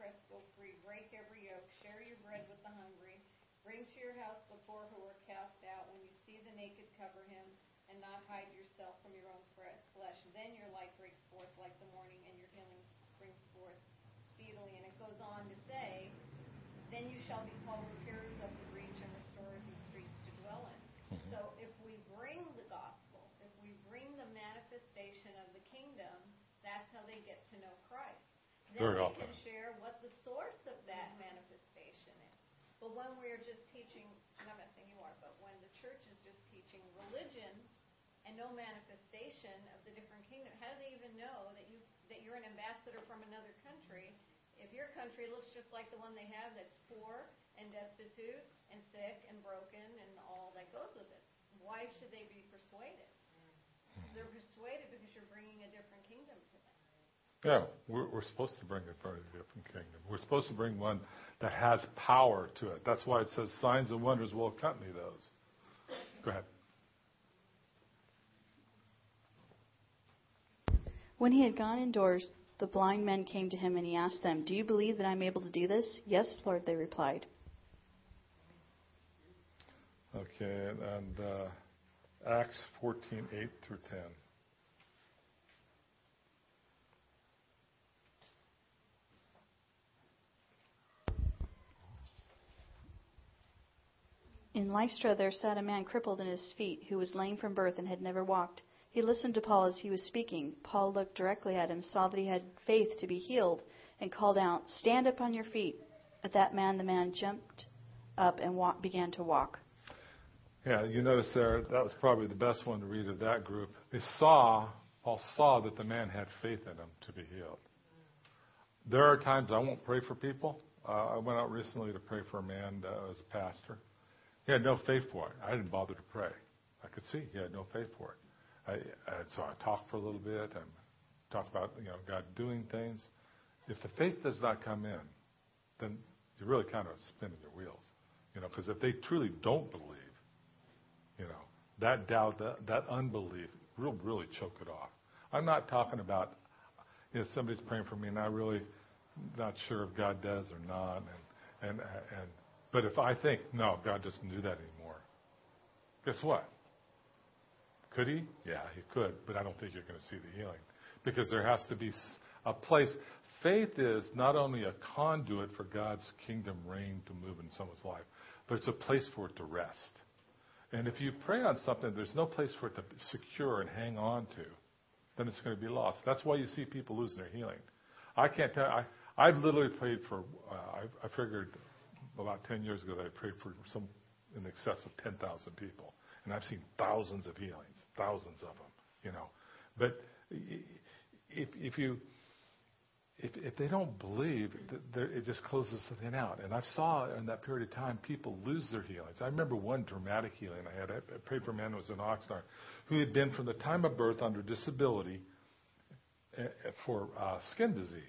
S11: let the oppressed go free, break every yoke, share your bread with the hungry, bring to your house the poor who are cast out. When you see the naked, cover him, and not hide yourself from your own flesh. Then your light breaks forth like the morning, and your healing springs forth speedily. And it goes on to say, then you shall be called repairers of the breach and restorers of streets to dwell in. Mm-hmm. So if we bring the gospel, if we bring the manifestation of the kingdom, that's how they get to know Christ. Then
S1: Very often.
S11: can share what the source of that manifestation is. When we're just teaching, I'm not saying you are, but when the church is just teaching religion and no manifestation of the different kingdom, how do they even know that you that you're an ambassador from another country if your country looks just like the one they have that's poor and destitute and sick and broken and all that goes with it? Why should they be persuaded? Mm. They're persuaded because you're bringing a different kingdom to them.
S1: Yeah, we're, we're supposed to bring a very different kingdom. We're supposed to bring one that has power to it. That's why it says signs and wonders will accompany those. Go ahead.
S2: When he had gone indoors, the blind men came to him, and he asked them, Do you believe that I'm able to do this? Yes, Lord, they replied.
S1: Okay, and uh, Acts 14, 8 through 10.
S2: In Lystra there sat a man crippled in his feet, who was lame from birth and had never walked. He listened to Paul as he was speaking. Paul looked directly at him, saw that he had faith to be healed, and called out, Stand up on your feet. At that man, the man jumped up and walk, began to walk.
S1: Yeah, you notice there, that was probably the best one to read of that group. They saw, Paul saw that the man had faith in him to be healed. There are times I won't pray for people. Uh, I went out recently to pray for a man was a pastor. He had no faith for it. I didn't bother to pray. I could see he had no faith for it. I, and so I talked for a little bit and talked about you know God doing things. If the faith does not come in, then you're really kind of spinning your wheels, you know. Because if they truly don't believe, you know, that doubt, that, that unbelief, will really choke it off. I'm not talking about you know somebody's praying for me and I really not sure if God does or not, and and and. But if I think no, God doesn't do that anymore, guess what? Could he? Yeah, he could, but I don't think you're going to see the healing because there has to be a place. Faith is not only a conduit for God's kingdom reign to move in someone's life, but it's a place for it to rest. And if you pray on something, there's no place for it to secure and hang on to, then it's going to be lost. That's why you see people losing their healing. I can't tell. I I've literally prayed for. Uh, I, I figured about 10 years ago that I prayed for some in excess of 10,000 people, and I've seen thousands of healings thousands of them, you know. But if, if you if, if they don't believe, it just closes the thing out. And I saw in that period of time people lose their healings. I remember one dramatic healing I had. I prayed for a man who was in Oxnard who had been from the time of birth under disability eh, eh, for uh, skin disease.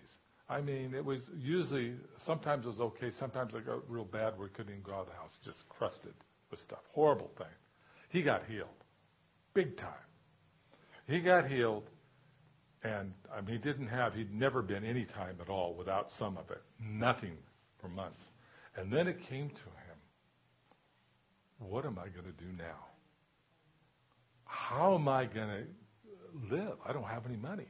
S1: I mean, it was usually, sometimes it was okay, sometimes it got real bad where he couldn't even go out of the house, just crusted with stuff. Horrible thing. He got healed. Big time. He got healed and I mean, he didn't have, he'd never been any time at all without some of it. Nothing for months. And then it came to him what am I going to do now? How am I going to live? I don't have any money.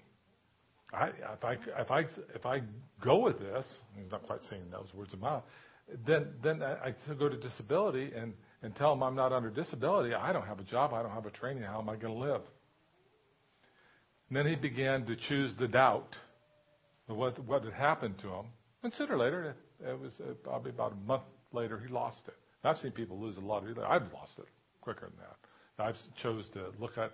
S1: I, if I if I if I go with this, he's not quite saying those words in mouth. Then then I, I go to disability and and tell him I'm not under disability. I don't have a job. I don't have a training. How am I going to live? And then he began to choose the doubt of what, what had happened to him. And sooner or later, it was uh, probably about a month later, he lost it. And I've seen people lose a lot of either. I've lost it quicker than that. I've chose to look at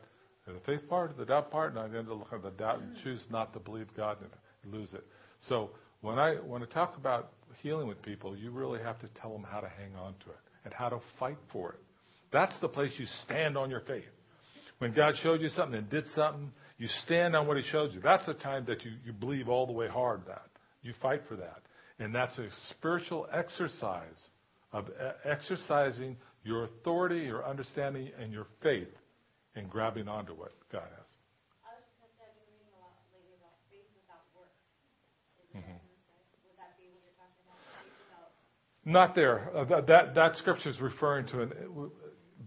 S1: the faith part, the doubt part, and I ended up looking at the doubt and choose not to believe God and lose it. So when I when I talk about healing with people, you really have to tell them how to hang on to it and how to fight for it. That's the place you stand on your faith. When God showed you something and did something, you stand on what He showed you. That's the time that you, you believe all the way hard that. You fight for that. And that's a spiritual exercise of exercising your authority, your understanding, and your faith in grabbing onto what God has. Not there. Uh, that, that, that scripture is referring to an,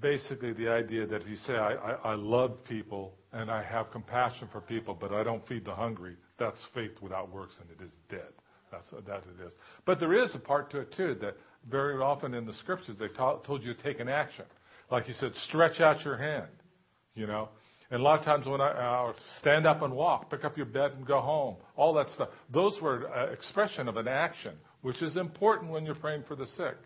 S1: basically the idea that if you say, I, I, I love people and I have compassion for people, but I don't feed the hungry, that's faith without works and it is dead. That's that it is. But there is a part to it too that very often in the scriptures they ta- told you to take an action. Like he said, stretch out your hand, you know. And a lot of times when I uh, stand up and walk, pick up your bed and go home, all that stuff. Those were uh, expression of an action, which is important when you're praying for the sick.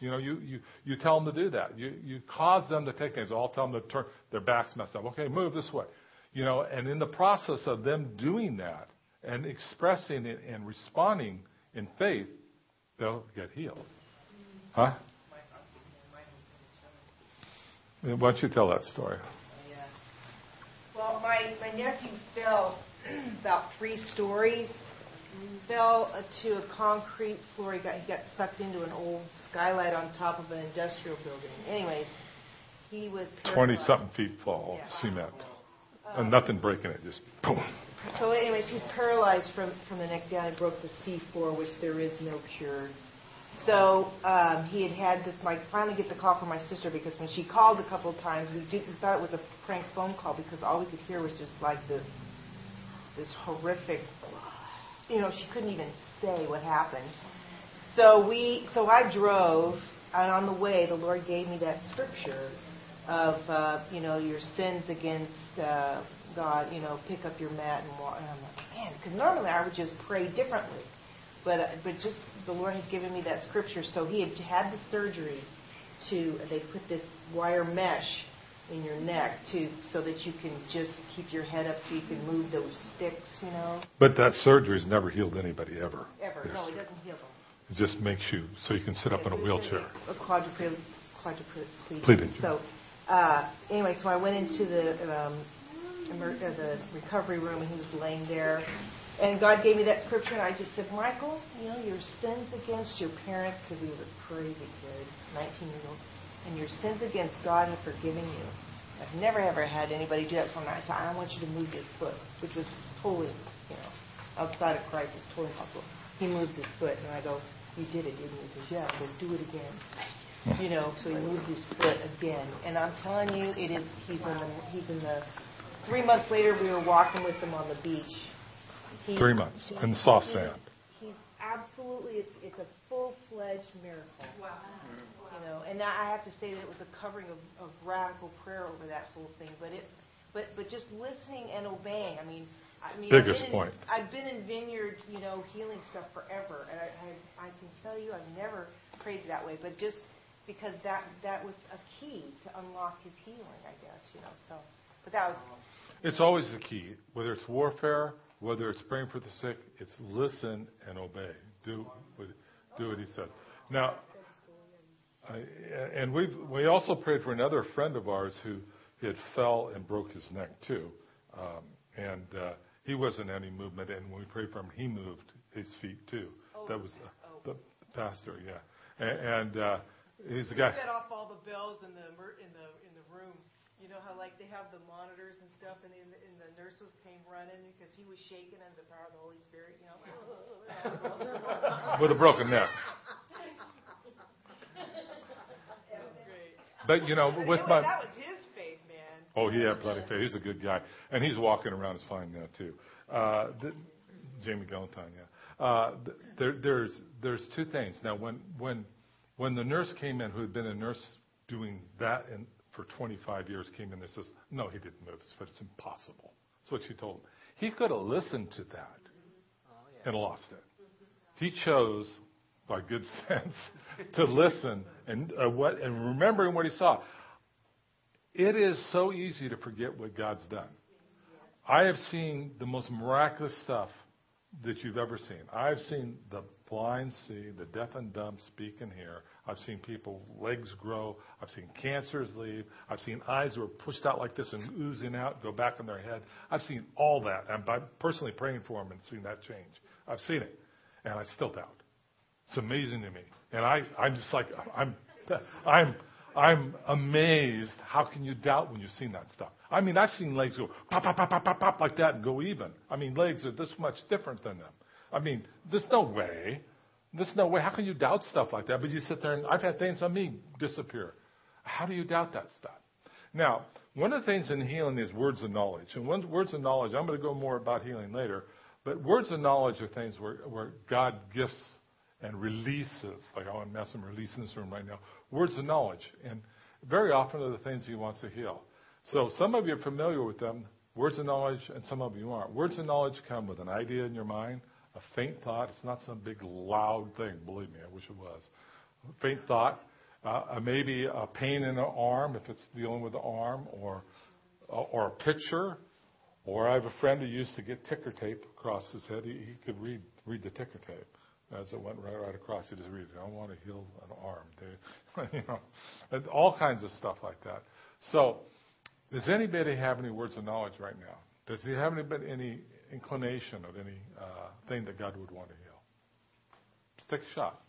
S1: You know, you, you, you tell them to do that. You, you cause them to take things. I'll tell them to turn their backs messed up. Okay, move this way. You know, and in the process of them doing that and expressing it and responding in faith, they'll get healed. Huh? Why don't you tell that story?
S5: Well, my, my nephew fell about three stories fell to a concrete floor. He got, he got sucked into an old skylight on top of an industrial building. Anyways, he was
S1: 20 something feet fall, yeah. cement. Um, and nothing breaking it, just boom.
S5: So, anyways, he's paralyzed from, from the neck down. He broke the C4, which there is no cure. So um, he had had this. My finally get the call from my sister because when she called a couple of times, we, did, we thought it was a prank phone call because all we could hear was just like this, this horrific you know, she couldn't even say what happened. So we, so I drove, and on the way, the Lord gave me that scripture of, uh, you know, your sins against uh, God. You know, pick up your mat and walk. And I'm like, man, because normally I would just pray differently, but uh, but just the Lord had given me that scripture. So He had had the surgery to. They put this wire mesh in your neck to so that you can just keep your head up so you can move those sticks, you know.
S1: But that surgery's never healed anybody ever.
S5: Ever. Yes. No, it doesn't heal them.
S1: It just makes you so you can sit up in a wheelchair.
S5: A quadriplegic. quadriplegic. So uh, anyway, so I went into the um, emer- uh, the recovery room and he was laying there. And God gave me that scripture, and I just said, Michael, you know, your sins against your parents, because he was a crazy kid, 19 year old and your sins against God have forgiven you. I've never ever had anybody do that for me. I said, I want you to move your foot, which was totally, you know, outside of Christ. It's totally impossible. He moves his foot, and I go, You did it, didn't you? He goes, Yeah. I go, Do it again. You know, so he moves his foot again, and I'm telling you, it is. He's in the. He's in the. Three months later, we were walking with him on the beach.
S1: He, Three months in the soft sand.
S5: He's absolutely. It's, it's a full-fledged miracle. Wow. You know, and I have to say that it was a covering of, of radical prayer over that whole thing. But it, but but just listening and obeying. I mean, I mean,
S1: biggest
S5: I've
S1: in, point.
S5: I've been in vineyard, you know, healing stuff forever, and I, I I can tell you, I've never prayed that way. But just because that that was a key to unlock his healing, I guess, you know. So, but that was.
S1: It's always the key, whether it's warfare, Whether it's praying for the sick, it's listen and obey. Do what, do what he says. Now, I, and we we also prayed for another friend of ours who had fell and broke his neck too, um, and uh, he wasn't any movement. And when we prayed for him, he moved his feet too.
S12: Oh,
S1: that was uh,
S12: oh.
S1: the pastor, yeah, and, and uh, he's the guy.
S12: Set off all the bells in the in the in the room. You know how like they have the monitors and stuff, and, in the, and the nurses came running because he was shaking under the power of the Holy Spirit. You know,
S1: with a broken neck. But you know, with
S12: was-
S1: my
S12: that was his faith, man.
S1: oh, he had plenty of faith. He's a good guy, and he's walking around is fine now too. Uh, the, Jamie Galentine, yeah. Uh, th- there, there's there's two things. Now, when when when the nurse came in, who had been a nurse doing that in, for 25 years, came in and says, "No, he didn't move, but it's impossible." That's what she told him. He could have listened to that and lost it. He chose, by good sense, to listen and uh, what and remembering what he saw. It is so easy to forget what God's done. I have seen the most miraculous stuff that you've ever seen. I've seen the blind see, the deaf and dumb speak and hear. I've seen people legs grow. I've seen cancers leave. I've seen eyes that were pushed out like this and oozing out, go back in their head. I've seen all that. And by personally praying for them and seeing that change. I've seen it. And I still doubt. It's amazing to me. And I, I'm just like, I'm, I'm, I'm amazed. How can you doubt when you've seen that stuff? I mean, I've seen legs go pop, pop, pop, pop, pop, pop like that and go even. I mean, legs are this much different than them. I mean, there's no way. There's no way. How can you doubt stuff like that? But you sit there and I've had things on me disappear. How do you doubt that stuff? Now, one of the things in healing is words of knowledge. And words of knowledge, I'm going to go more about healing later, but words of knowledge are things where, where God gifts and releases, like oh, I want to mess and release in this room right now, words of knowledge. And very often are the things he wants to heal. So some of you are familiar with them, words of knowledge, and some of you aren't. Words of knowledge come with an idea in your mind, a faint thought. It's not some big loud thing, believe me, I wish it was. A faint thought, uh, maybe a pain in the arm if it's dealing with the arm, or, or a picture. Or I have a friend who used to get ticker tape across his head. He, he could read read the ticker tape as it went right right across. He just read it. I want to heal an arm, dude. you know, and all kinds of stuff like that. So, does anybody have any words of knowledge right now? Does he have any any inclination of any uh, thing that God would want to heal? Take a shot.